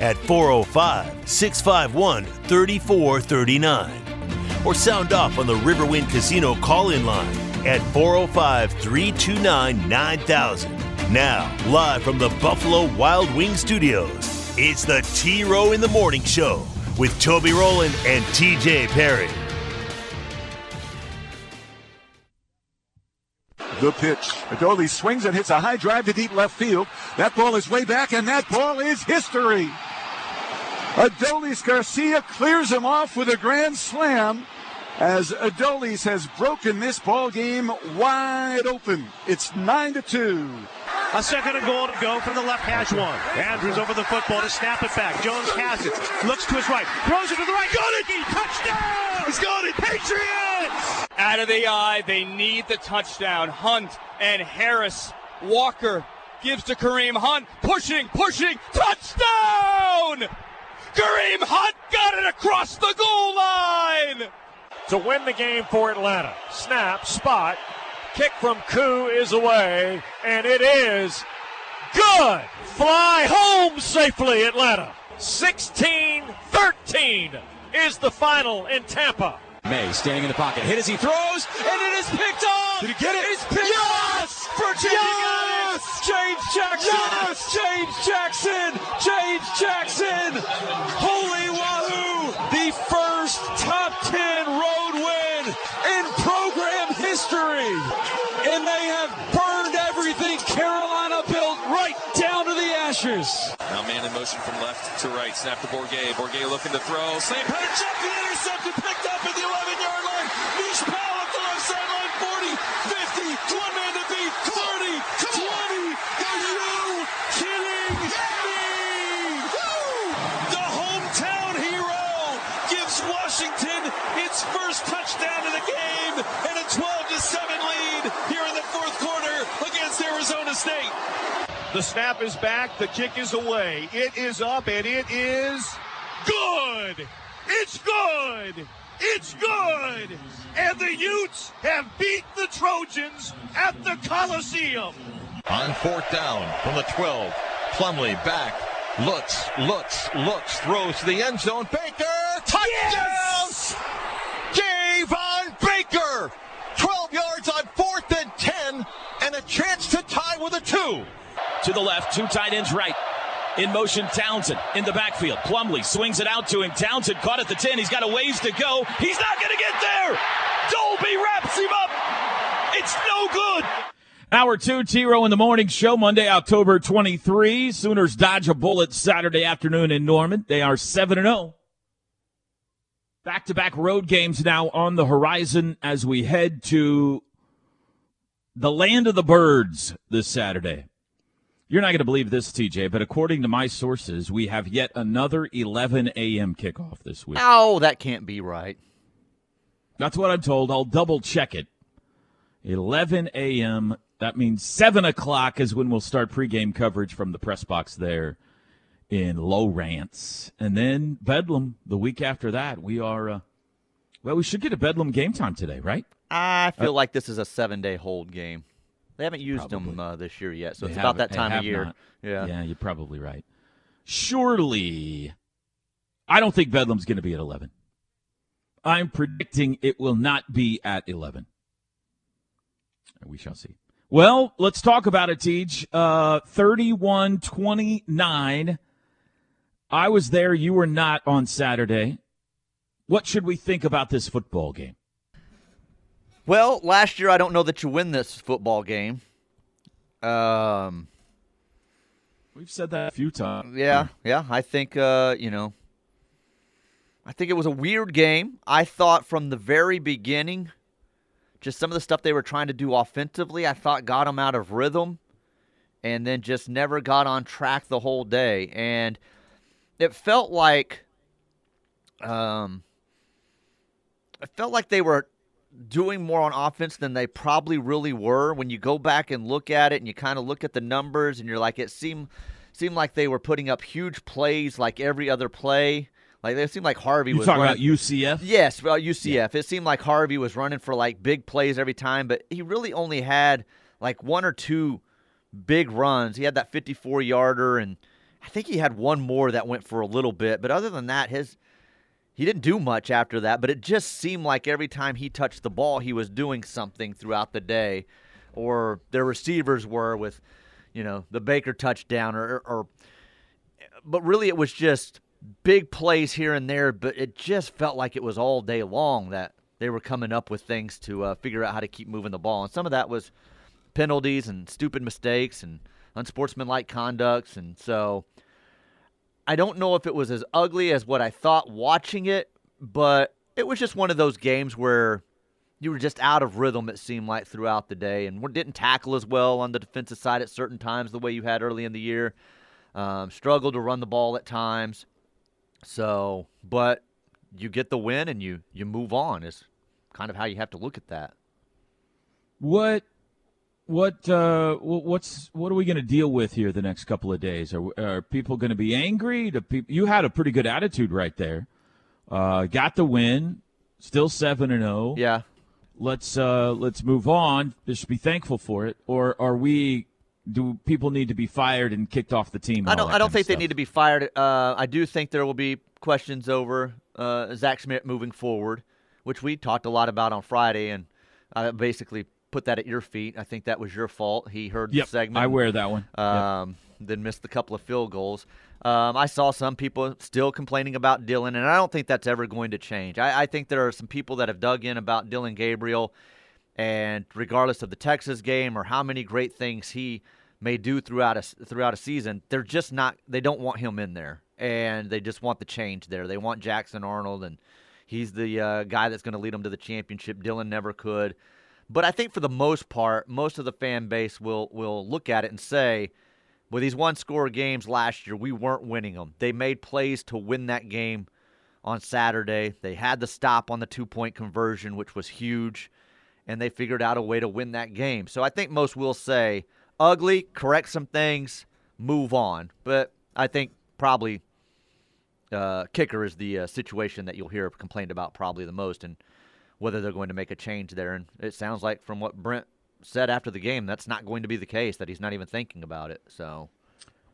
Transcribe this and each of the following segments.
at 405 651 3439 or sound off on the Riverwind Casino call in line at 405 329 9000. Now, live from the Buffalo Wild Wing Studios, it's the T Row in the Morning Show with Toby Rowland and TJ Perry. The pitch. Adoli swings and hits a high drive to deep left field. That ball is way back, and that ball is history. Adolis Garcia clears him off with a grand slam as Adolis has broken this ball game wide open. It's 9 to 2. A second and goal to go from the left hash one. Andrews over the football to snap it back. Jones has it. Looks to his right. Throws it to the right. Got it! Touchdown! He's got it! Patriots! Out of the eye. They need the touchdown. Hunt and Harris. Walker gives to Kareem Hunt. Pushing, pushing. Touchdown! Kareem Hunt got it across the goal line! To win the game for Atlanta. Snap, spot. Kick from Koo is away, and it is good. Fly home safely, Atlanta. 16 13 is the final in Tampa. Maye standing in the pocket. Hit as he throws, and it is picked off. Did he get it? It's picked yes! off. Virginia yes! James Jackson. Yes! James Jackson. James Jackson. Holy wahoo! The first top 10 road win in program history. And they have burned everything Carolina built right down to the ashes. Now man in motion from left to right. Snap to Bourguet. Bourguet looking to throw. Slam put Jeffy intercepted. Picked State. The snap is back. The kick is away. It is up, and it is good. It's good. It's good. And the Utes have beat the Trojans at the Coliseum. On fourth down from the 12, Plumlee back, looks, looks, looks, throws to the end zone. Baker, touchdown! Yes! Javon Baker, 12 yards on fourth and 10, and a chance to tie with a two. To the left, two tight ends right. In motion, Townsend in the backfield. Plumlee swings it out to him. Townsend caught at the 10. He's got a ways to go. He's not going to get there. Dolby wraps him up. It's no good. Hour two, T Row in the Morning Show, Monday, October 23. Sooners dodge a bullet Saturday afternoon in Norman. They are 7 0. Back to back road games now on the horizon as we head to the land of the birds this Saturday. You're not going to believe this, TJ, but according to my sources, we have yet another 11 a.m. kickoff this week. Oh, that can't be right. That's what I'm told. I'll double check it. 11 a.m. That means 7 o'clock is when we'll start pregame coverage from the press box there in Lawrence. And then Bedlam the week after that. We are, uh, well, we should get a Bedlam game time today, right? I feel Uh, like this is a seven day hold game. They haven't used them uh, this year yet, so They it's about that time of year. not. Yeah. Yeah, you're probably right. Surely, I don't think Bedlam's going to be at 11. I'm predicting it will not be at 11. We shall see. Well, let's talk about it, Tej. Uh, 31 29. I was there. You were not on Saturday. What should we think about this football game? Well, last year I don't know that you win this football game. Um, We've said that a few times. yeah, yeah. I think uh, you know. I think it was a weird game. I thought from the very beginning, just some of the stuff they were trying to do offensively, I thought got them out of rhythm, and then just never got on track the whole day. And it felt like um it felt like they were doing more on offense than they probably really were when you go back and look at it and you kind of look at the numbers and you're like it seemed seemed like they were putting up huge plays like every other play like it seemed like Harvey you was talking running, about UCF. Yes, well, UCF. Yeah. It seemed like Harvey was running for like big plays every time, but he really only had like one or two big runs. He had that 54 yarder, and I think he had one more that went for a little bit. But other than that, his he didn't do much after that. But it just seemed like every time he touched the ball, he was doing something throughout the day, or their receivers were with, you know, the Baker touchdown, or, or but really it was just big plays here and there, but it just felt like it was all day long that they were coming up with things to uh, figure out how to keep moving the ball. And some of that was penalties and stupid mistakes and unsportsmanlike conducts. And so I don't know if it was as ugly as what I thought watching it, but it was just one of those games where you were just out of rhythm, it seemed like, throughout the day. And didn't tackle as well on the defensive side at certain times the way you had early in the year. Um, struggled to run the ball at times. So, but you get the win and you you move on is kind of how you have to look at that. What what uh, what's what are we going to deal with here the next couple of days? Are, are people going to be angry? Do people, you had a pretty good attitude right there. Uh, got the win, still seven and zero. Oh. Yeah. Let's uh, let's move on. Just be thankful for it. Or are we do people need to be fired and kicked off the team? I don't. I don't think they need to be fired. Uh, I do think there will be questions over uh, Zach Schmidt moving forward, which we talked a lot about on Friday, and I basically put that at your feet. I think that was your fault. He heard yep, the segment. I wear that one. Um, yep. Then missed a couple of field goals. Um, I saw some people still complaining about Dillon, and I don't think that's ever going to change. I, I think there are some people that have dug in about Dillon Gabriel, and regardless of the Texas game or how many great things he may do throughout a throughout a season, they're just not. They don't want him in there, and they just want the change there. They want Jackson Arnold, and he's the uh, guy that's going to lead them to the championship. Dillon never could, but I think for the most part, most of the fan base will will look at it and say, with these one score games last year, we weren't winning them. They made plays to win that game on Saturday. They had the stop on the two point conversion, which was huge, and they figured out a way to win that game. So I think most will say ugly, correct some things, move on. But I think probably uh, kicker is the uh, situation that you'll hear complained about probably the most, and whether they're going to make a change there. And it sounds like from what Brent said after the game, that's not going to be the case. That he's not even thinking about it. So,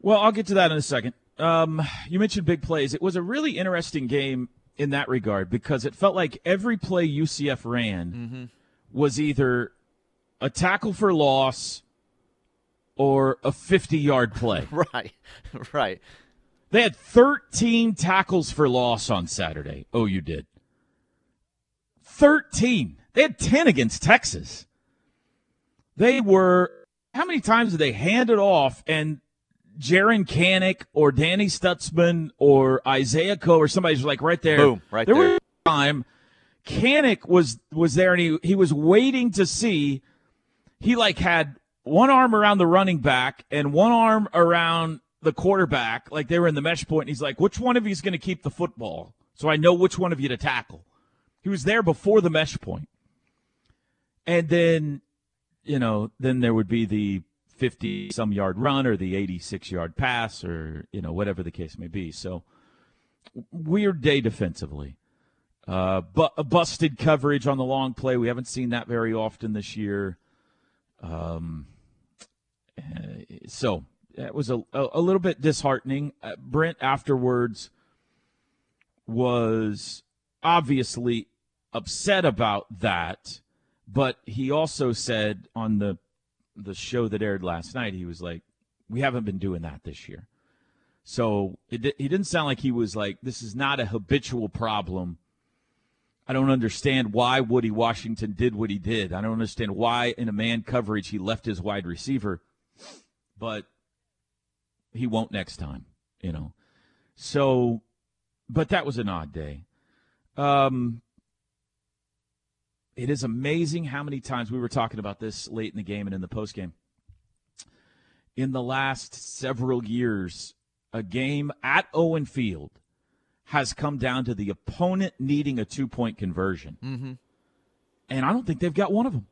well, I'll get to that in a second. Um, you mentioned big plays. It was a really interesting game in that regard because it felt like every play UCF ran mm-hmm. was either a tackle for loss or a 50 yard play. right, right. They had 13 tackles for loss on Saturday. Oh, you did. 13. They had 10 against Texas. They were, how many times did they hand it off and Jaren Kanak or Danny Stutsman or Isaiah Coe or somebody's like right there. Boom, right there. There was time Kanak was was there and he he was waiting to see he like had one arm around the running back and one arm around the quarterback, like they were in the mesh point. And he's like, which one of you is going to keep the football? So I know which one of you to tackle. He was there before the mesh point. And then, you know, then there would be the 50 some yard run or the 86 yard pass or, you know, whatever the case may be. So weird day defensively. Uh, but a busted coverage on the long play. We haven't seen that very often this year. Um, so it was a, a, little bit disheartening. Uh, Brent afterwards was obviously upset about that, but he also said on the the show that aired last night, he was like, "We haven't been doing that this year." So it, he didn't sound like he was like, "This is not a habitual problem." I don't understand why Woody Washington did what he did. I don't understand why in a man coverage he left his wide receiver but he won't next time, you know. So, but that was an odd day. Um, it is amazing how many times we were talking about this late in the game and in the post game. In the last several years, a game at Owen Field has come down to the opponent needing a two point conversion. Mm-hmm. And I don't think they've got one of them.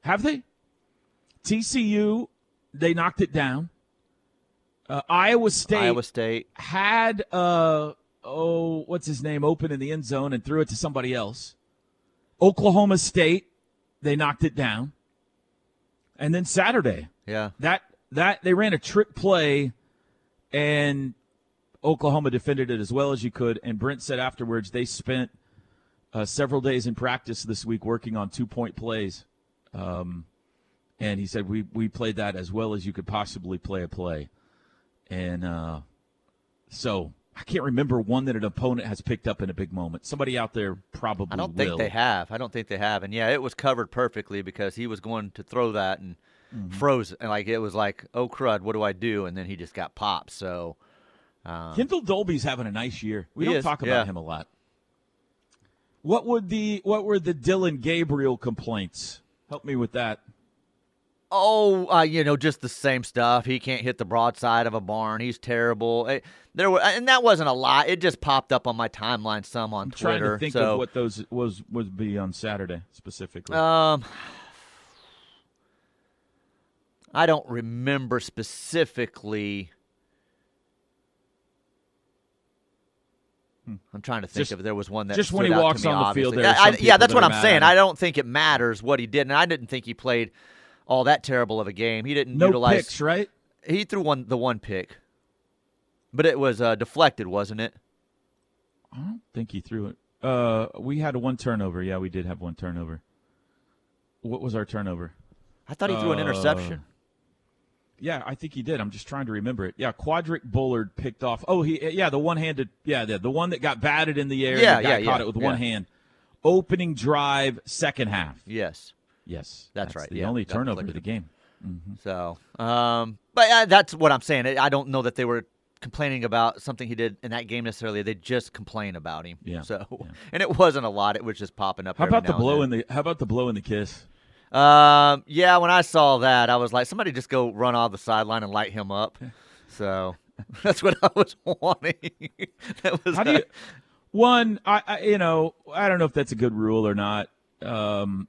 Have they? TCU, they knocked it down. Uh, Iowa State, Iowa State had uh oh what's his name open in the end zone and threw it to somebody else. Oklahoma State, they knocked it down. And then Saturday, yeah, that that they ran a trick play, and Oklahoma defended it as well as you could. And Brent said afterwards they spent uh, several days in practice this week working on two point plays. Um, and he said we we played that as well as you could possibly play a play. And uh, so I can't remember one that an opponent has picked up in a big moment. Somebody out there probably I don't will. think they have. I don't think they have. And yeah, it was covered perfectly because he was going to throw that and Mm-hmm. froze. And like it was like, oh crud, what do I do? And then he just got popped. So um, Kendel Dolby's having a nice year. We don't is, talk about yeah. him a lot. What would the what were the Dillon Gabriel complaints? Help me with that. Oh, uh, you know, just the same stuff. He can't hit the broadside of a barn. He's terrible. It, there were, and that wasn't a lot. It just popped up on my timeline some on Twitter. I'm trying to think so, of what those was would be on Saturday specifically. Um, I don't remember specifically. I'm trying to think Just- if there was one that just when he walks me, on the field, obviously. I- I- yeah, that's that what I'm saying. I don't think it matters what he did, and I didn't think he played all that terrible of a game. He didn't no utilize. picks, right? He threw one the one pick, but it was uh, deflected, wasn't it? I don't think he threw it. Uh, we had one turnover. Yeah, we did have one turnover. What was our turnover? I thought he threw an Uh, interception. Yeah, I think he did. I'm just trying to remember it. Yeah, Quadric Bullard picked off. Oh, he yeah, the one-handed. Yeah, the, the one that got batted in the air. and Yeah, yeah, caught yeah, it with yeah. one hand. Opening drive, second half. Yes, Yes, That's right, The yeah, only turnover of the game. So, um, but uh, that's what I'm saying. I don't know that they were complaining about something he did in that game necessarily. They just complain about him. Yeah, So, yeah. and it wasn't a lot. It was just popping up. How about the blow in the? How about the blow in the kiss? Um, yeah, when I saw that, I was like, somebody just go run off the sideline and light him up. So that's what I was wanting. that was How do you? One, I, I you know I don't know if that's a good rule or not. Um,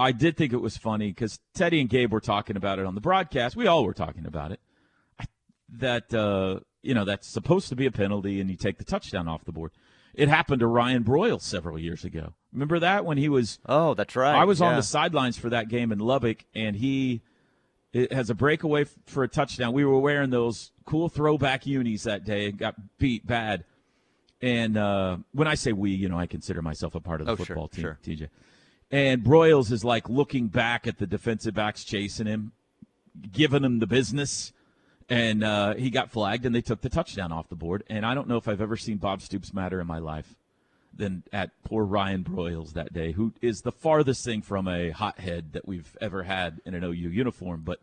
I did think it was funny because Teddy and Gabe were talking about it on the broadcast. We all were talking about it. I, that uh, you know that's supposed to be a penalty, and you take the touchdown off the board. It happened to Ryan Broyles several years ago. Remember that when he was Oh, that's right. I was on the sidelines for that game in Lubbock, and he it has a breakaway for a touchdown. We were wearing those cool throwback unis that day and got beat bad. And uh, when I say we, you know, I consider myself a part of the Oh, sure, football team, sure. TJ. And Broyles is like looking back at the defensive backs chasing him, giving him the business. And uh, he got flagged, and they took the touchdown off the board. And I don't know if I've ever seen Bob Stoops matter in my life than at poor Ryan Broyles that day, who is the farthest thing from a hothead that we've ever had in an OU uniform. But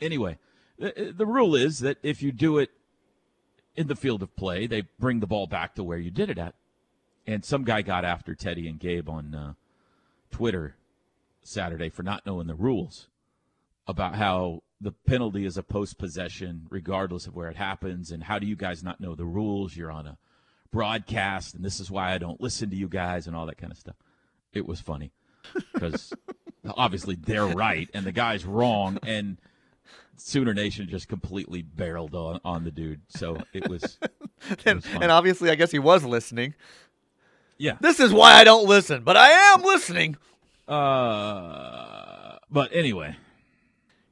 anyway, the, the rule is that if you do it in the field of play, they bring the ball back to where you did it at. And some guy got after Teddy and Gabe on uh, Twitter Saturday for not knowing the rules about how the penalty is a post possession, regardless of where it happens. And how do you guys not know the rules? You're on a broadcast, and this is why I don't listen to you guys, and all that kind of stuff. It was funny because obviously they're right and the guy's wrong, and Sooner Nation just completely barreled on, on the dude. So it was, it was and obviously, I guess he was listening. Yeah. This is why I don't listen, but I am listening. Uh, but anyway,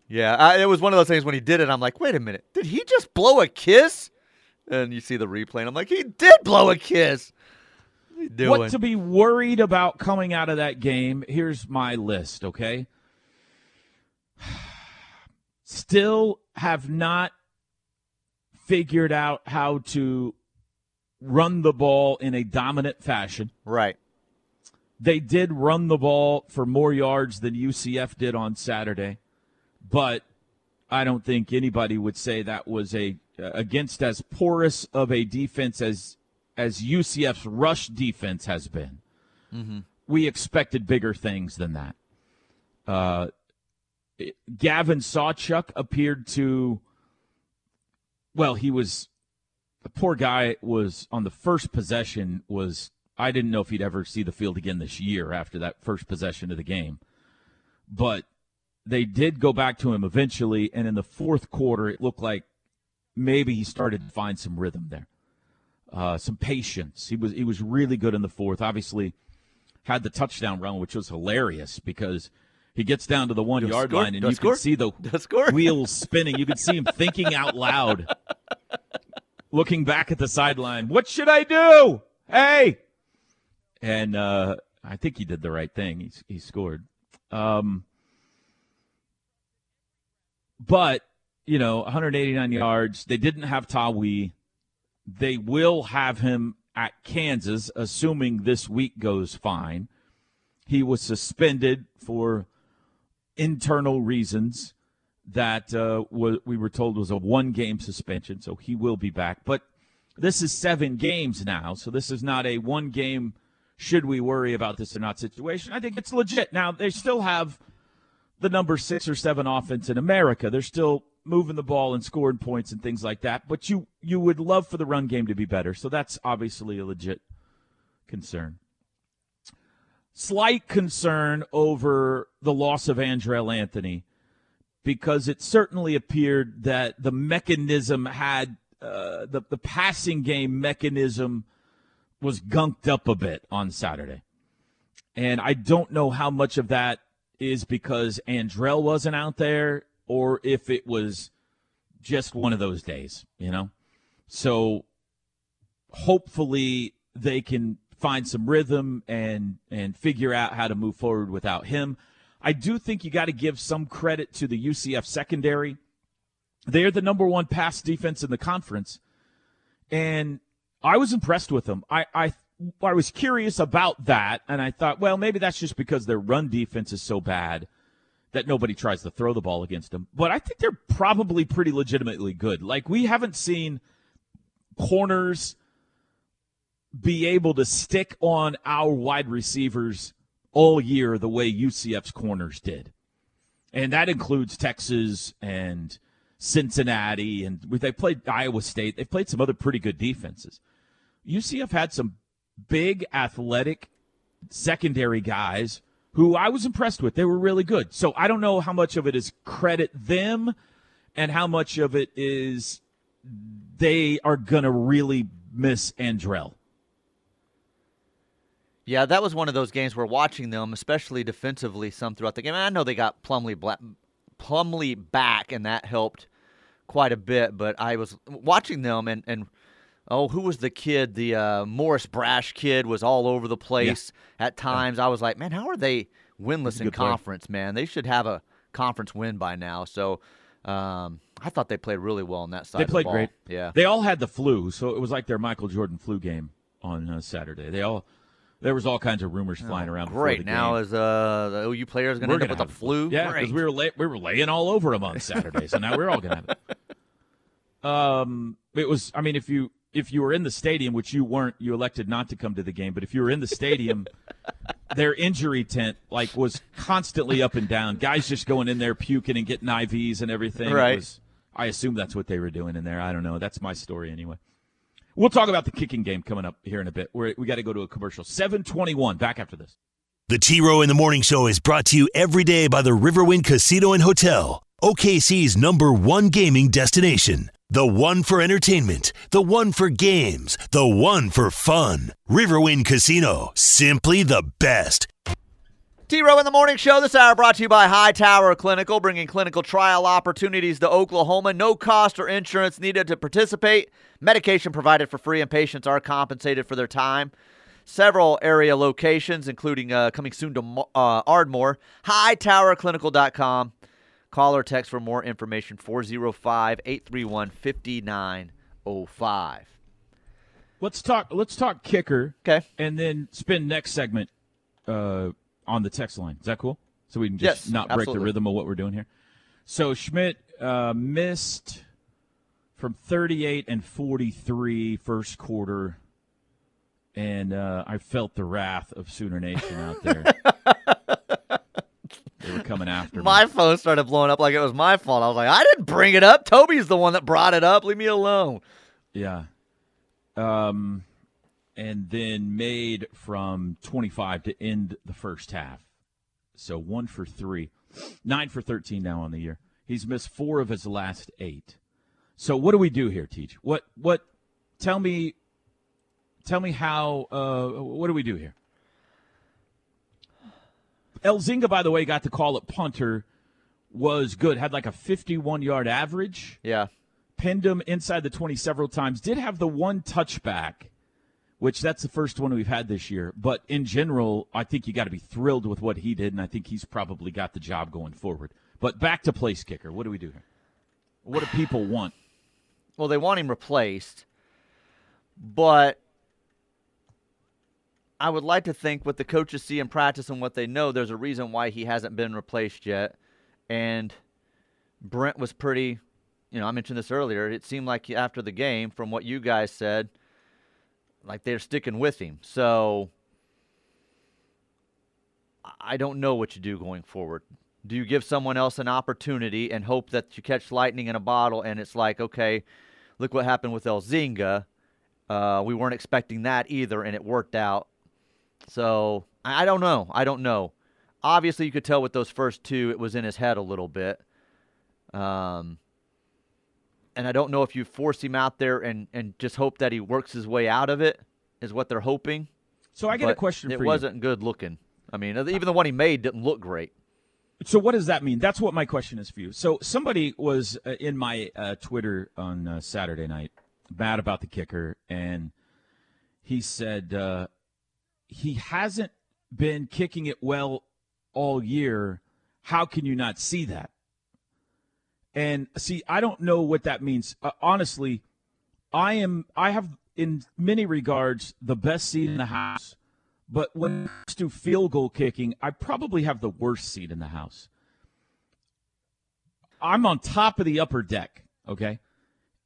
Yeah, I, it was one of those things when he did it. I'm like, wait a minute, did he just blow a kiss? And you see the replay, and I'm like, he did blow a kiss. What, what to be worried about coming out of that game? Here's my list, okay? Still have not figured out how to run the ball in a dominant fashion. right. They did run the ball for more yards than UCF did on Saturday, but I don't think anybody would say that was a against as porous of a defense as as UCF's rush defense has been. We expected bigger things than that. Uh, Gavin Sawchuk appeared to well, he was the poor guy was on the first possession was I didn't know if he'd ever see the field again this year after that first possession of the game. But they did go back to him eventually and in the fourth quarter it looked like maybe he started to find some rhythm there. Uh, some patience. He was he was really good in the fourth. Obviously had the touchdown run which was hilarious because he gets down to the one yard score? line and you score? can see the score? wheels spinning. You can see him thinking out loud, looking back at the sideline. What should I do? Hey, and uh, I think he did the right thing. He he scored. Um, but you know, 189 yards. They didn't have Tawee. They will have him at Kansas, assuming this week goes fine. He was suspended for internal reasons that uh, we were told was a one game suspension, so he will be back. But this is seven games now, so this is not a one game, should we worry about this or not situation. I think it's legit. Now, they still have the number six or seven offense in America. They're still moving the ball and scoring points and things like that, but you, you would love for the run game to be better, so that's obviously a legit concern slight concern over the loss of Andrel Anthony because it certainly appeared that the mechanism had uh, the the passing game mechanism was gunked up a bit on Saturday, and I don't know how much of that is because Andrel wasn't out there or if it was just one of those days, you know. So hopefully they can find some rhythm and and figure out how to move forward without him. I do think you got to give some credit to the UCF secondary. They're the number one pass defense in the conference, and I was impressed with them. I I I was curious about that, and I thought, well, maybe that's just because their run defense is so bad that nobody tries to throw the ball against them. But I think they're probably pretty legitimately good. Like we haven't seen corners be able to stick on our wide receivers all year the way UCF's corners did. And that includes Texas and Cincinnati and they played Iowa State. They've played some other pretty good defenses. UCF had some big athletic secondary guys who I was impressed with. They were really good. So I don't know how much of it is credit them and how much of it is they are going to really miss Andrel. Yeah, that was one of those games where watching them, especially defensively, some throughout the game. I know they got Plumlee Bla- Plumlee back, and that helped quite a bit. But I was watching them, and and oh, who was the kid? The uh, Morris Brash kid was all over the place at times. I was like, man, how are they winless in good player. conference? Man, they should have a conference win by now. So. Um, I thought they played really well on that side. They of the played ball. great. Yeah. They all had the flu, so it was like their Michael Jordan flu game on uh, Saturday. They all there was all kinds of rumors flying around. before Oh, Great. the Now game. is uh, the OU players going to end up with the flu? Yeah, because we were lay- we were laying all over them on Saturday, so now we're all gonna have it. Um, it was. I mean, if you if you were in the stadium, which you weren't, you elected not to come to the game. But if you were in the stadium, their injury tent like was constantly up and down. Guys just going in there puking and getting IVs and everything. Right. was- I assume that's what they were doing in there. I don't know. That's my story anyway. We'll talk about the kicking game coming up here in a bit. We're, we got to go to a commercial. Seven twenty-one. Back after this. The T Row in the Morning Show is brought to you every day by the Riverwind Casino and Hotel, OKC's number one gaming destination. The one for entertainment, the one for games, the one for fun. Riverwind Casino, simply the best. T Row in the Morning Show this hour brought to you by High Tower Clinical, bringing clinical trial opportunities to Oklahoma. No cost or insurance needed to participate. Medication provided for free, and patients are compensated for their time. Several area locations, including uh, coming soon to uh, Ardmore. HighTowerClinical.com. Call or text for more information 405 831 5905. Let's talk. Let's talk kicker. Okay. And then spin next segment uh, on the text line. Is that cool? So we can just Yes, not break absolutely. the rhythm of what we're doing here. So Schmidt uh, missed from 38 and 43 first quarter, and uh, I felt the wrath of Sooner Nation out there. They were coming after me. My phone started blowing up like it was my fault. I was like, I didn't bring it up. Toby's the one that brought it up. Leave me alone. Yeah. Um, and then made from 25 to end the first half. So one for three, nine for 13 now on the year. He's missed four of his last eight. So what do we do here, Teach? What what? Tell me. Tell me how. Uh, what do we do here? Elzinga, by the way, got the call at punter. Was good. Had like a 51 yard average. Yeah. Pinned him inside the 20 several times. Did have the one touchback, which that's the first one we've had this year. But in general, I think you got to be thrilled with what he did, and I think he's probably got the job going forward. But back to place kicker. What do we do here? What do people want? Well, they want him replaced, but I would like to think what the coaches see in practice and what they know, there's a reason why he hasn't been replaced yet. And Brent was pretty, you know, I mentioned this earlier. It seemed like after the game, from what you guys said, like they're sticking with him. So I don't know what you do going forward. Do you give someone else an opportunity and hope that you catch lightning in a bottle and it's like, okay, look what happened with Elzinga. Uh, we weren't expecting that either, and it worked out. So I don't know. I don't know. Obviously, you could tell with those first two, it was in his head a little bit. Um, and I don't know if you force him out there and, and just hope that he works his way out of it, is what they're hoping. So I get a But question It you. wasn't good looking. I mean, even the one he made didn't look great. So what does that mean? That's what my question is for you. So somebody was uh, in my uh, Twitter on uh, Saturday night mad about the kicker, and he said uh, he hasn't been kicking it well all year. How can you not see that? And see, I don't know what that means. Uh, honestly, I am. I have, in many regards, the best seat in the house. But when it comes to field goal kicking, I probably have the worst seat in the house. I'm on top of the upper deck, okay?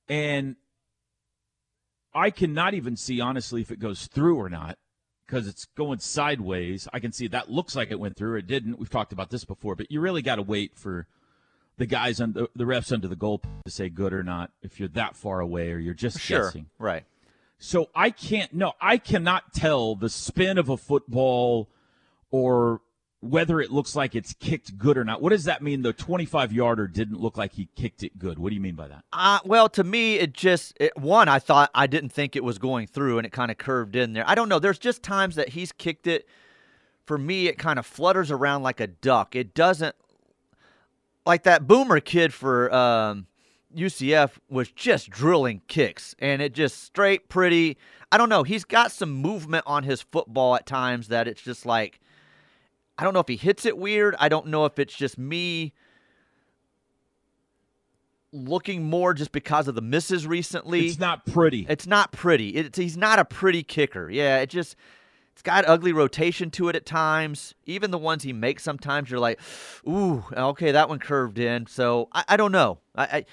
And I cannot even see, honestly, if it goes through or not because it's going sideways. I can see that looks like it went through. It didn't. We've talked about this before, but you really got to wait for the guys on the, the refs under the goal to say good or not if you're that far away or you're just Sure. guessing. Right. So I can't no, I cannot tell the spin of a football or whether it looks like it's kicked good or not. What does that mean? The 25 yarder didn't look like he kicked it good. What do you mean by that? Uh, well, to me, it just it, one. I thought I didn't think it was going through, and it kind of curved in there. I don't know. There's just times that he's kicked it. For me, it kind of flutters around like a duck. It doesn't like that boomer kid for um, UCF was just drilling kicks, and it just straight pretty. I don't know. He's got some movement on his football at times that it's just like. I don't know if he hits it weird. I don't know if it's just me looking more just because of the misses recently. It's not pretty. It's not pretty. It's, he's not a pretty kicker. Yeah, it just it's got ugly rotation to it at times. Even the ones he makes, sometimes you're like, ooh, okay, that one curved in. So I, I don't know. I, I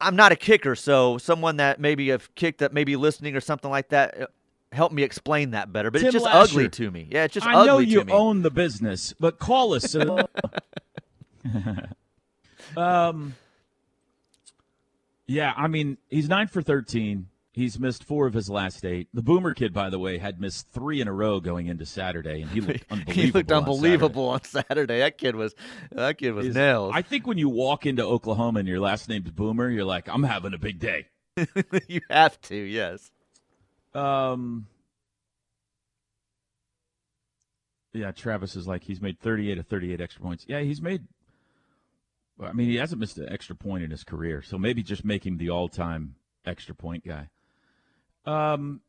I'm not a kicker, so someone that maybe have kicked that maybe listening or something like that. uh, Help me explain that better, but Tim it's just Lasher. ugly to me. Yeah, it's just ugly. I know you own the business, but call us. um, yeah, I mean, he's nine for 13. He's missed four of his last eight. The Boomer kid, by the way, had missed three in a row going into Saturday, and he looked unbelievable. he looked on unbelievable on Saturday. That kid was that kid was Saturday. nails. I think when you walk into Oklahoma and your last name's Boomer, you're like, I'm having a big day. you have to, yes. Um, yeah, Travis is like he's made 38 of 38 extra points. Yeah, he's made. I mean, he hasn't missed an extra point in his career, so maybe just make him the all-time extra point guy. Um,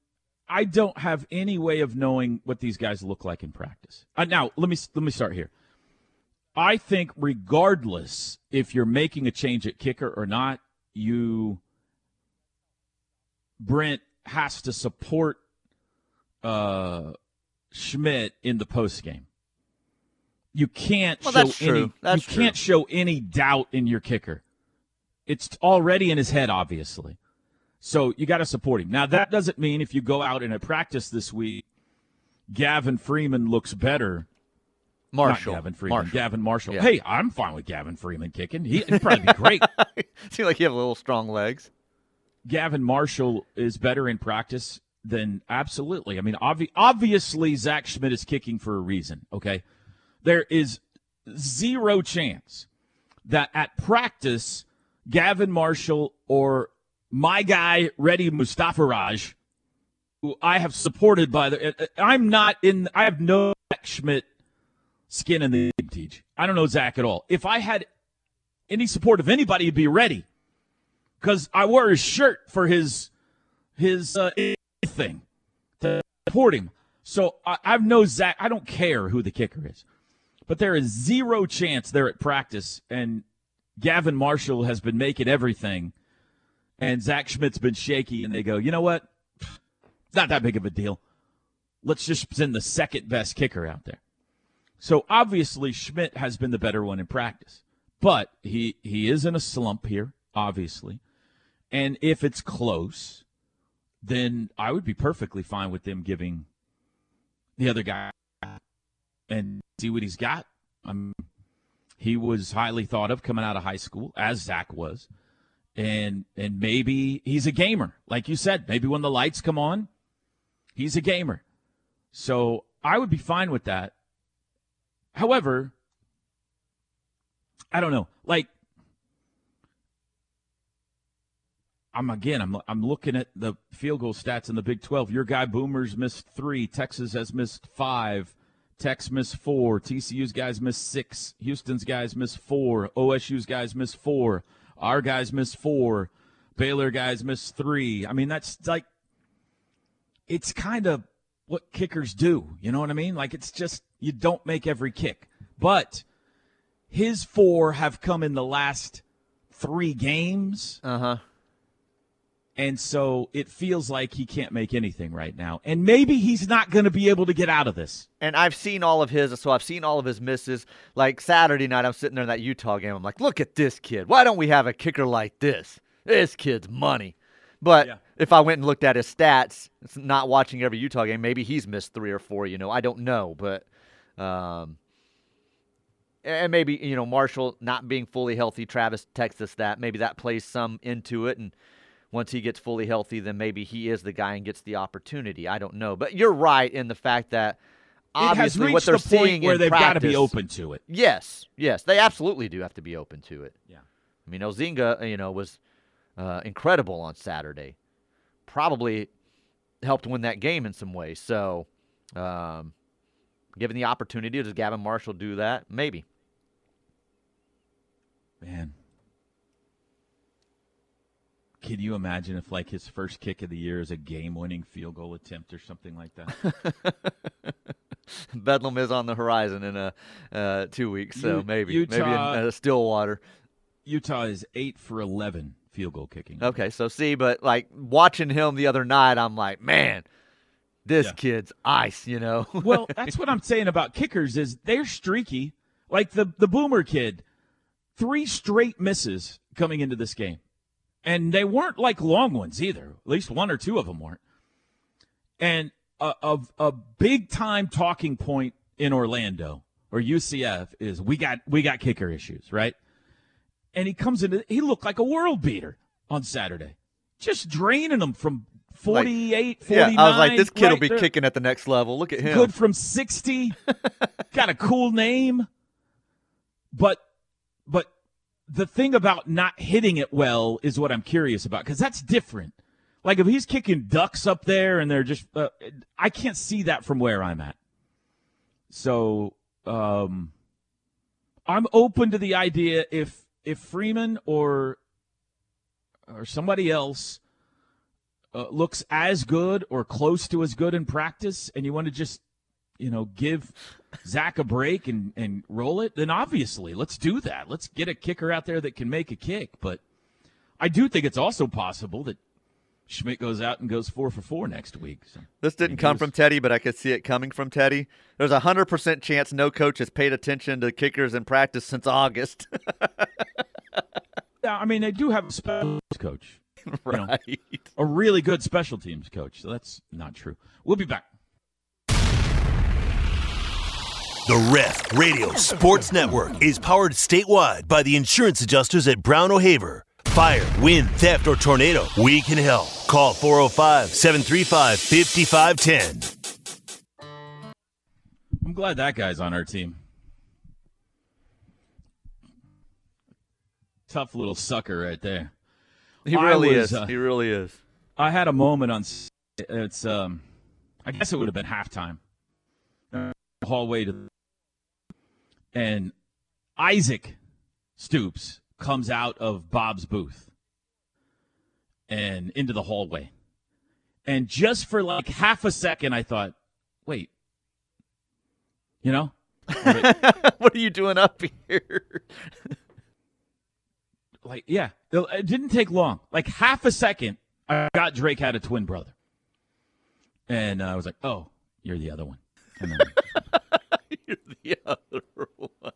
I don't have any way of knowing what these guys look like in practice. Uh, now, let me let me start here. I think, regardless if you're making a change at kicker or not, you Brent has to support uh, Schmidt in the post game. You can't Well, show that's any. true. That's you can't show any doubt in your kicker. It's already in his head, obviously. So you got to support him. Now that doesn't mean if you go out in a practice this week, Gavin Freeman looks better Marshall. Not Gavin Freeman. Marshall. Gavin Marshall. Yeah. Hey, I'm fine with Gavin Freeman kicking. He, he'd probably be great. Seems like you have a little strong legs. Gavin Marshall is better in practice than absolutely. I mean, obvi- obviously Zach Schmidt is kicking for a reason. Okay, there is zero chance that at practice Gavin Marshall or my guy Reddy Mustafa Raj, who I have supported by the, I'm not in. I have no Zach Schmidt skin in the game. Teach. I don't know Zach at all. If I had any support of anybody, it'd be Reddy because I wore his shirt for his his uh, thing to support him. So I, I have no Zach. I don't care who the kicker is, but there is zero chance they're at practice, and Gavin Marshall has been making everything, and Zach Schmidt's been shaky, and they go, you know what? It's not that big of a deal. Let's just send the second best kicker out there. So obviously Schmidt has been the better one in practice, but he he is in a slump here, obviously. And if it's close, then I would be perfectly fine with them giving the other guy and see what he's got. Um, he was highly thought of coming out of high school, as Zach was, and and maybe he's a gamer, like you said. Maybe when the lights come on, he's a gamer. So I would be fine with that. However, I don't know, like I'm again. I'm I'm looking at the field goal stats in the Big 12. Your guy Boomers missed three. Texas has missed five. Tex missed four. TCU's guys missed six. Houston's guys missed four. OSU's guys missed four. Our guys missed four. Baylor guys missed three. I mean, that's like, it's kind of what kickers do. You know what I mean? Like, it's just, you don't make every kick. But his four have come in the last three games. Uh huh. And so it feels like he can't make anything right now. And maybe he's not going to be able to get out of this. And I've seen all of his, so I've seen all of his misses. Like Saturday night, I'm sitting there in that Utah game. I'm like, look at this kid. Why don't we have a kicker like this? This kid's money. But Yeah. if I went and looked at his stats, it's not watching every Utah game, maybe he's missed three or four. You know, I don't know, but um, and maybe you know Marshall not being fully healthy. Travis texts us that maybe that plays some into it, and once he gets fully healthy, then maybe he is the guy and gets the opportunity. I don't know, but you're right in the fact that It has obviously what they're the seeing where they've got to be open to it. Yes, yes, they absolutely do have to be open to it. Yeah. I mean, Elzinga, you know, was uh, incredible on Saturday. Probably helped win that game in some ways. So, um, given the opportunity, does Gavin Marshall do that? Maybe. Man. Can you imagine if like his first kick of the year is a game-winning field goal attempt or something like that? Bedlam is on the horizon in a uh, two weeks, so U- maybe maybe in uh, Stillwater. Utah is 8 for 11 field goal kicking. Okay, so see, but like watching him the other night, I'm like, man, this Yeah. kid's ice. You know. well, that's what I'm saying about kickers is they're streaky. Like the the Boomer kid, three straight misses coming into this game, and they weren't like long ones either. At least one or two of them weren't. And a a, a big time talking point in Orlando or UCF is we got we got kicker issues, right? And he comes into he looked like a world beater on Saturday, just draining them from 48, 49. yeah, I was like, this kid will be there kicking at the next level. Look at him. good from 60 got a cool name but but the thing about not hitting it well is what i'm curious about because that's different. Like if he's kicking ducks up there and they're just uh, i can't see that from where i'm at. So um i'm open to the idea if if freeman or or somebody else uh, looks as good or close to as good in practice, and you want to just, you know, give Zach a break and, and roll it, then obviously let's do that. Let's get a kicker out there that can make a kick. But I do think it's also possible that Schmidt goes out and goes four for four next week. So, This didn't come from Teddy, but I could see it coming from Teddy. There's a hundred percent chance no coach has paid attention to kickers in practice since August. Yeah, I mean, they do have a special teams coach, you know, right. a really good special teams coach. So that's not true. We'll be back. The Ref Radio Sports Network is powered statewide by the insurance adjusters at Brown O'Haver. Fire, wind, theft, or tornado, we can help. Call 405 735 5510. I'm glad that guy's on our team. Tough little sucker right there. He really was, is. uh, he really is. I had a moment on. It's um, I guess it would have been halftime. Uh, hallway to, and Isaac Stoops comes out of Bob's booth and into the hallway, and just for like half a second, I thought, wait, you know, what are you doing up here? like yeah, it it didn't take long, like half a second. I got Drake had a twin brother, and I was like, oh, you're the other one. And then, You're the other one.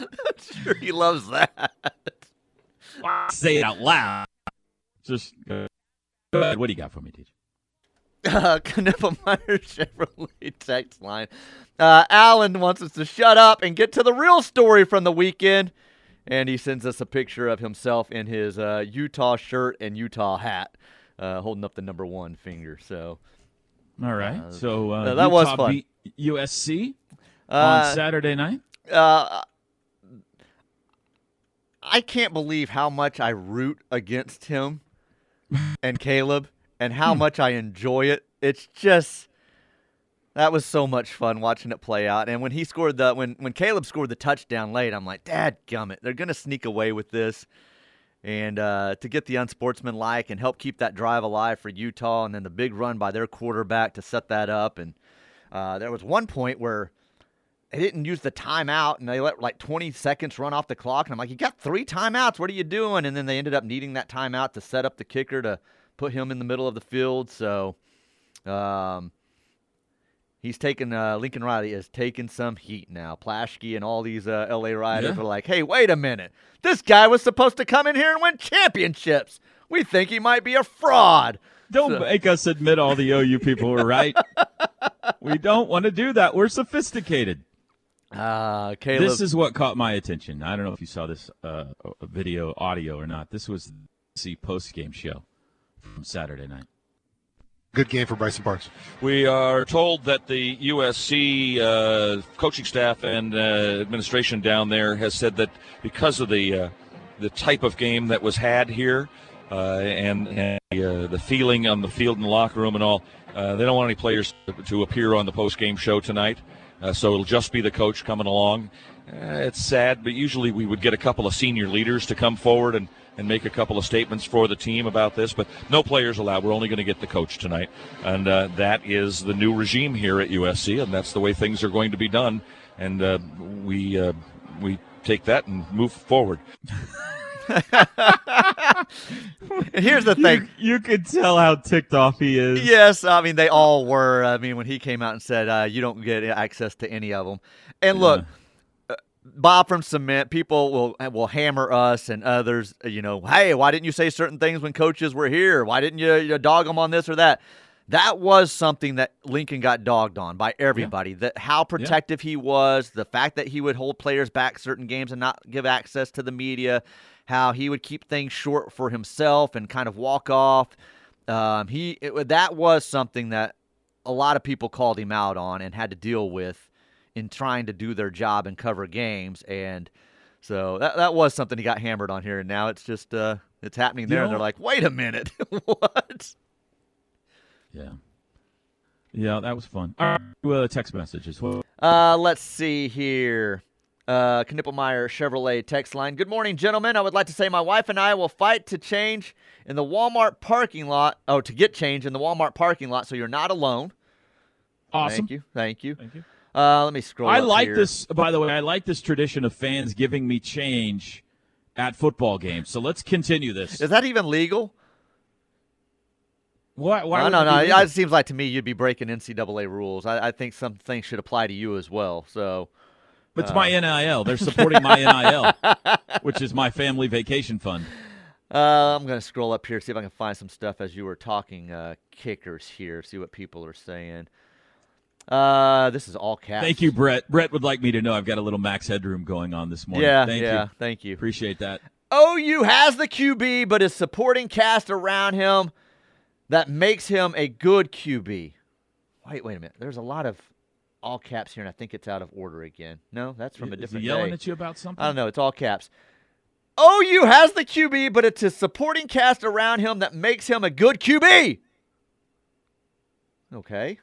I'm sure he loves that. say it out loud. Just go ahead. What do you got for me, DJ? Uh, Knippelmier Chevrolet text line. Uh, Alan wants us to shut up and get to the real story from the weekend. And he sends us a picture of himself in his uh, Utah shirt and Utah hat, uh, holding up the number one finger. So All right. so uh, uh, that was Utah fun. beat USC uh, on Saturday night. uh, I can't believe how much I root against him and Caleb and Hmm. how much I enjoy it. It's just that was so much fun watching it play out. And when he scored the when when Caleb scored the touchdown late, I'm like, Dad gummit, they're gonna sneak away with this. And uh, to get the unsportsmanlike and help keep that drive alive for Utah, and then the big run by their quarterback to set that up. And uh, there was one point where they didn't use the timeout and they let like 20 seconds run off the clock. And I'm like, you got three timeouts. What are you doing? And then they ended up needing that timeout to set up the kicker to put him in the middle of the field. So um, he's taken, uh, Lincoln Riley has taken some heat now. Plaschke and all these uh, LA Riders Yeah. are like, hey, wait a minute. This guy was supposed to come in here and win championships. We think he might be a fraud. Don't So- make us admit all the OU people were right. we don't want to do that. We're sophisticated. Uh, Caleb. This is what caught my attention. I don't know if you saw this uh, video, audio, or not. This was the post game show from Saturday night. Good game for Bryson Parks. We are told that the USC uh, coaching staff and uh, administration down there has said that because of the uh, the type of game that was had here uh, and, and uh, the feeling on the field and the locker room and all, uh, they don't want any players to appear on the post game show tonight. So it'll just be the coach coming along. It's sad, but usually we would get a couple of senior leaders to come forward and, and make a couple of statements for the team about this. But no players allowed. We're only going to get the coach tonight. And uh, that is the new regime here at USC, and that's the way things are going to be done. And uh, we, uh, we take that and move forward. here's the thing. You, you could tell how ticked off he is. Yes, I mean they all were. I mean when he came out and said uh, you don't get access to any of them, and look, uh, Bob from Cement, people will will hammer us and others. You know, hey, why didn't you say certain things when coaches were here? Why didn't you, you dog them on this or that? That was something that Lincoln got dogged on by everybody. That how protective he was, the fact that he would hold players back certain games and not give access to the media, how he would keep things short for himself and kind of walk off. Um, he it, that was something that a lot of people called him out on and had to deal with in trying to do their job and cover games. And so that that was something he got hammered on here. And now it's just uh, it's happening there. and they're like, wait a minute, what? Yeah. Yeah, that was fun. All right, well, text messages. Well, Uh, let's see here. Uh, Knippelmier Chevrolet text line. Good morning, gentlemen. I would like to say my wife and I will fight to change in the Walmart parking lot. Oh, to get change in the Walmart parking lot, so you're not alone. Awesome. Thank you. Thank you. Thank you. Uh, let me scroll. I like here. this, by the way, I like this tradition of fans giving me change at football games. So let's continue this. Is that even legal? Why, why would don't it legal? It seems like to me you'd be breaking NCAA rules. I, I think some things should apply to you as well. So It's my NIL. They're supporting my NIL, which is my family vacation fund. Uh, I'm going to scroll up here, see if I can find some stuff as you were talking uh, kickers here, see what people are saying. Uh, this is all caps. Thank you, Brett. Brett would like me to know I've got a little max headroom going on this morning. Yeah, Thank yeah. you. Thank you. Appreciate that. OU has the QB, but is supporting cast around him that makes him a good QB. Wait, wait a minute. There's a lot of all caps here, and I think it's out of order again. No, that's from a different. Is yelling day. at you about something? I don't know. It's all caps. OU has the QB, but it's his supporting cast around him that makes him a good QB. Okay.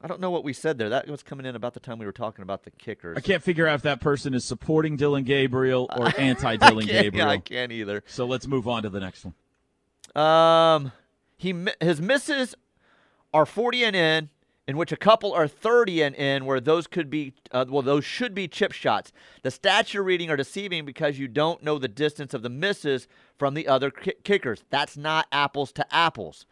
I don't know what we said there. That was coming in about the time we were talking about the kickers. I can't figure out if that person is supporting Dillon Gabriel or anti Dillon Gabriel. Yeah, I can't either. So let's move on to the next one. Um, he his misses are 40 and in, in which a couple are 30 and in, where those could be uh, well, those should be chip shots. The stats you're reading are deceiving because you don't know the distance of the misses from the other ki- kickers. That's not apples to apples.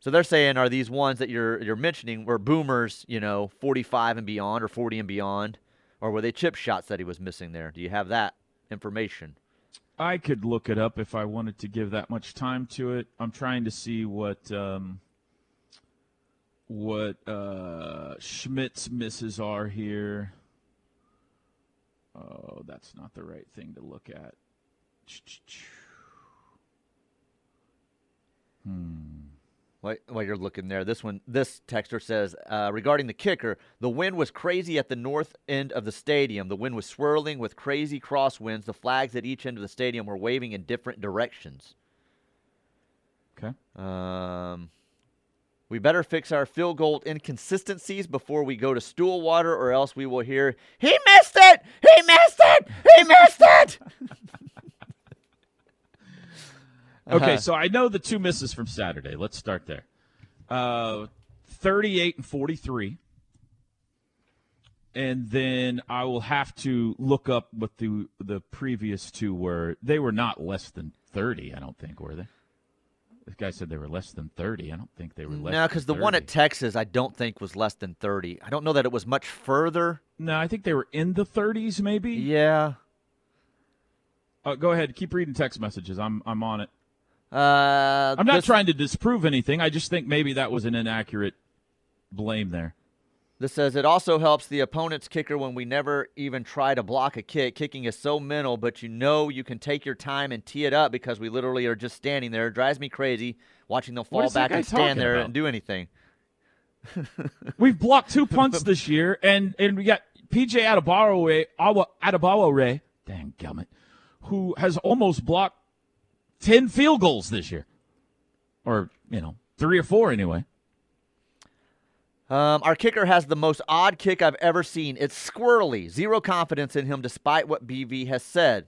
So they're saying, are these ones that you're you're mentioning were boomers, you know, 45 and beyond or 40 and beyond, or were they chip shots that he was missing there? Do you have that information? I could look it up if I wanted to give that much time to it. I'm trying to see what um, what uh, Schmidt's misses are here. Oh, that's not the right thing to look at. While, while you're looking there, this one, this texter says uh, regarding the kicker, the wind was crazy at the north end of the stadium. The wind was swirling with crazy crosswinds. The flags at each end of the stadium were waving in different directions. Okay. Um, we better fix our field goal inconsistencies before we go to Stillwater, or else we will hear, "He missed it! He missed it! He missed it!" Okay, Uh-huh. so I know the two misses from Saturday. Let's start there. Uh, 38 and 43. And then I will have to look up what the the previous two were. They were not less than 30, I don't think, were they? This guy said they were less than 30. I don't think they were less than. No, because the than one at Texas, I don't think was less than thirty. I don't know that it was much further. No, I think they were in the 30s maybe. Yeah. Uh, go ahead, keep reading text messages. I'm I'm on it. Uh, I'm not this- trying to disprove anything. I just think maybe that was an inaccurate blame there. This says it also helps the opponent's kicker when we never even try to block a kick. Kicking is so mental, but you know you can take your time and tee it up because we literally are just standing there. It drives me crazy watching them fall back and stand there about? and do anything. We've blocked two punts this year, and and we got PJ Adebayo, Adebayo, dang gummit, who has almost blocked ten field goals this year, or you know three or four anyway. Um, our kicker has the most odd kick I've ever seen. It's squirrely. Zero confidence in him, despite what BV has said.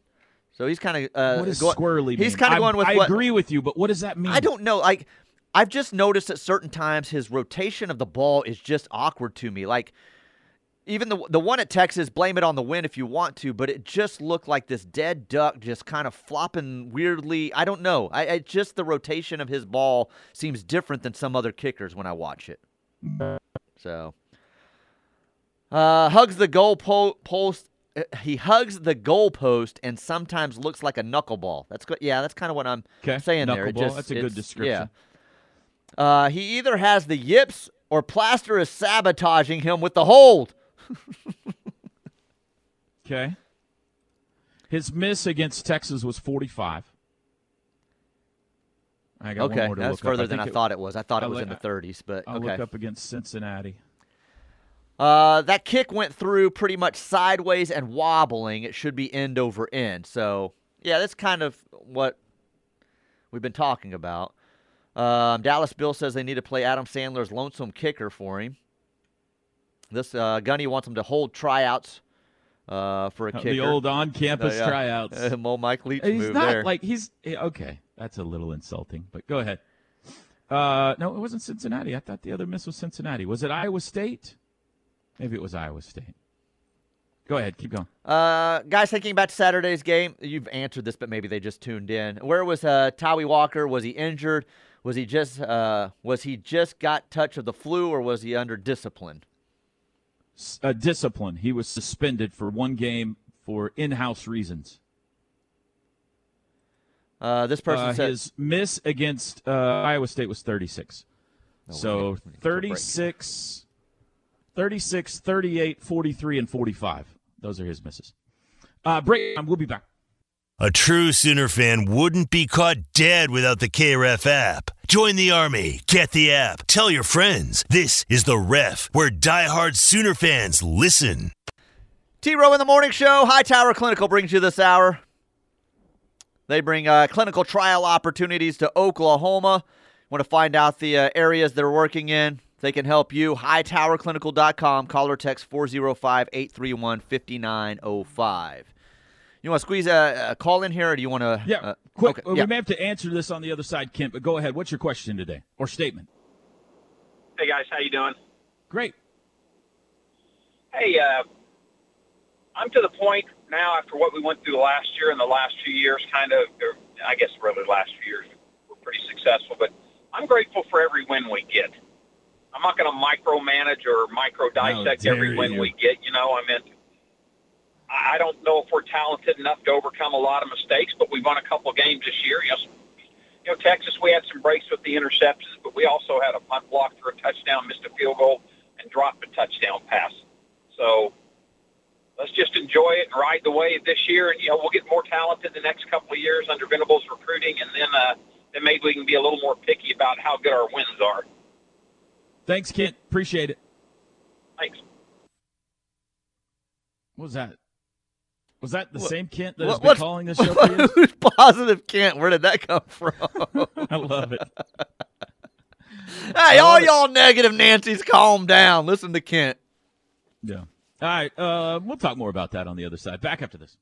So he's kind of uh, what does go- squirrely He's kind of going with I what agree with you, but what does that mean? I don't know. Like, I've just noticed at certain times his rotation of the ball is just awkward to me. Like, even the the one at Texas, blame it on the wind if you want to, but it just looked like this dead duck just kind of flopping weirdly. I don't know. I, I just the rotation of his ball seems different than some other kickers when I watch it. So, uh, hugs the goal po- post. uh, He hugs the goal post and sometimes looks like a knuckleball. That's good. Yeah, that's kind of what I'm Okay, saying there. It just- that's a good description. Yeah. Uh, he either has the yips or Plaster is sabotaging him with the hold. Okay. His miss against Texas was 45. I got one Okay, more to that's look up. further than think I thought it was. I thought it I'll was look- in the 30s, but I'll okay. look up against Cincinnati. Uh, that kick went through pretty much sideways and wobbling. It should be end over end. So, yeah, that's kind of what we've been talking about. Um, Dallas Bill says they need to play Adam Sandler's lonesome kicker for him. This uh, Gunny wants him to hold tryouts uh, for a Uh, kicker. The old on-campus Uh, yeah. tryouts. Mo Mike Leach he's move not there. like he's eh, okay. That's a little insulting, but go ahead. Uh, no, it wasn't Cincinnati. I thought the other miss was Cincinnati. Was it Iowa State? Maybe it was Iowa State. Go ahead, keep going. Uh, guys, thinking about Saturday's game, you've answered this, but maybe they just tuned in. Where was uh, Tawee Walker? Was he injured? Was he just uh, was he just got touch of the flu, or was he under discipline? S- Uh, discipline. He was suspended for one game for in-house reasons. Uh, this person Uh, said his miss against uh, Iowa State was 36. Oh, so wait, we need to break. 36 36, 38, 43, and 45. Those are his misses. Uh, break time. We'll be back. A true Sooner fan wouldn't be caught dead without the KREF app. Join the army. Get the app. Tell your friends. This is the Ref, where diehard Sooner fans listen. T Row in the Morning Show. Hightower Clinical brings you this hour. They bring uh, clinical trial opportunities to Oklahoma. Want to find out the uh, areas they're working in? They can help you. HightowerClinical.com. Call or text 405 831 5905. You want to squeeze a, a, call in here, or do you want to? Yeah, uh, quick. okay, we yeah. may have to answer this on the other side, Kent. But go ahead. What's your question today or statement? Hey guys, how you doing? Great. Hey, uh, I'm to the point now after what we went through last year and the last few years, kind of, or I guess really the last few years we were pretty successful. But I'm grateful for every win we get. I'm not going to micromanage or micro dissect dare every win you. we get. You know, I mean, I don't know if we're talented enough to overcome a lot of mistakes, but we won a couple of games this year. Yes, you know, Texas, we had some breaks with the interceptions, but we also had a punt block for a touchdown, missed a field goal, and dropped a touchdown pass. So let's just enjoy it and ride the wave this year. And you know, we'll get more talented the next couple of years under Venables recruiting, and then uh, then maybe we can be a little more picky about how good our wins are. Thanks, Kent. Appreciate it. Thanks. What was that? Was that the What- same Kent that What- has been calling this show? Who's positive Kent? Where did that come from? I love it. hey, all it. y'all negative Nancy's, calm down. Listen to Kent. Yeah. All right. Uh, we'll talk more about that on the other side. Back after this.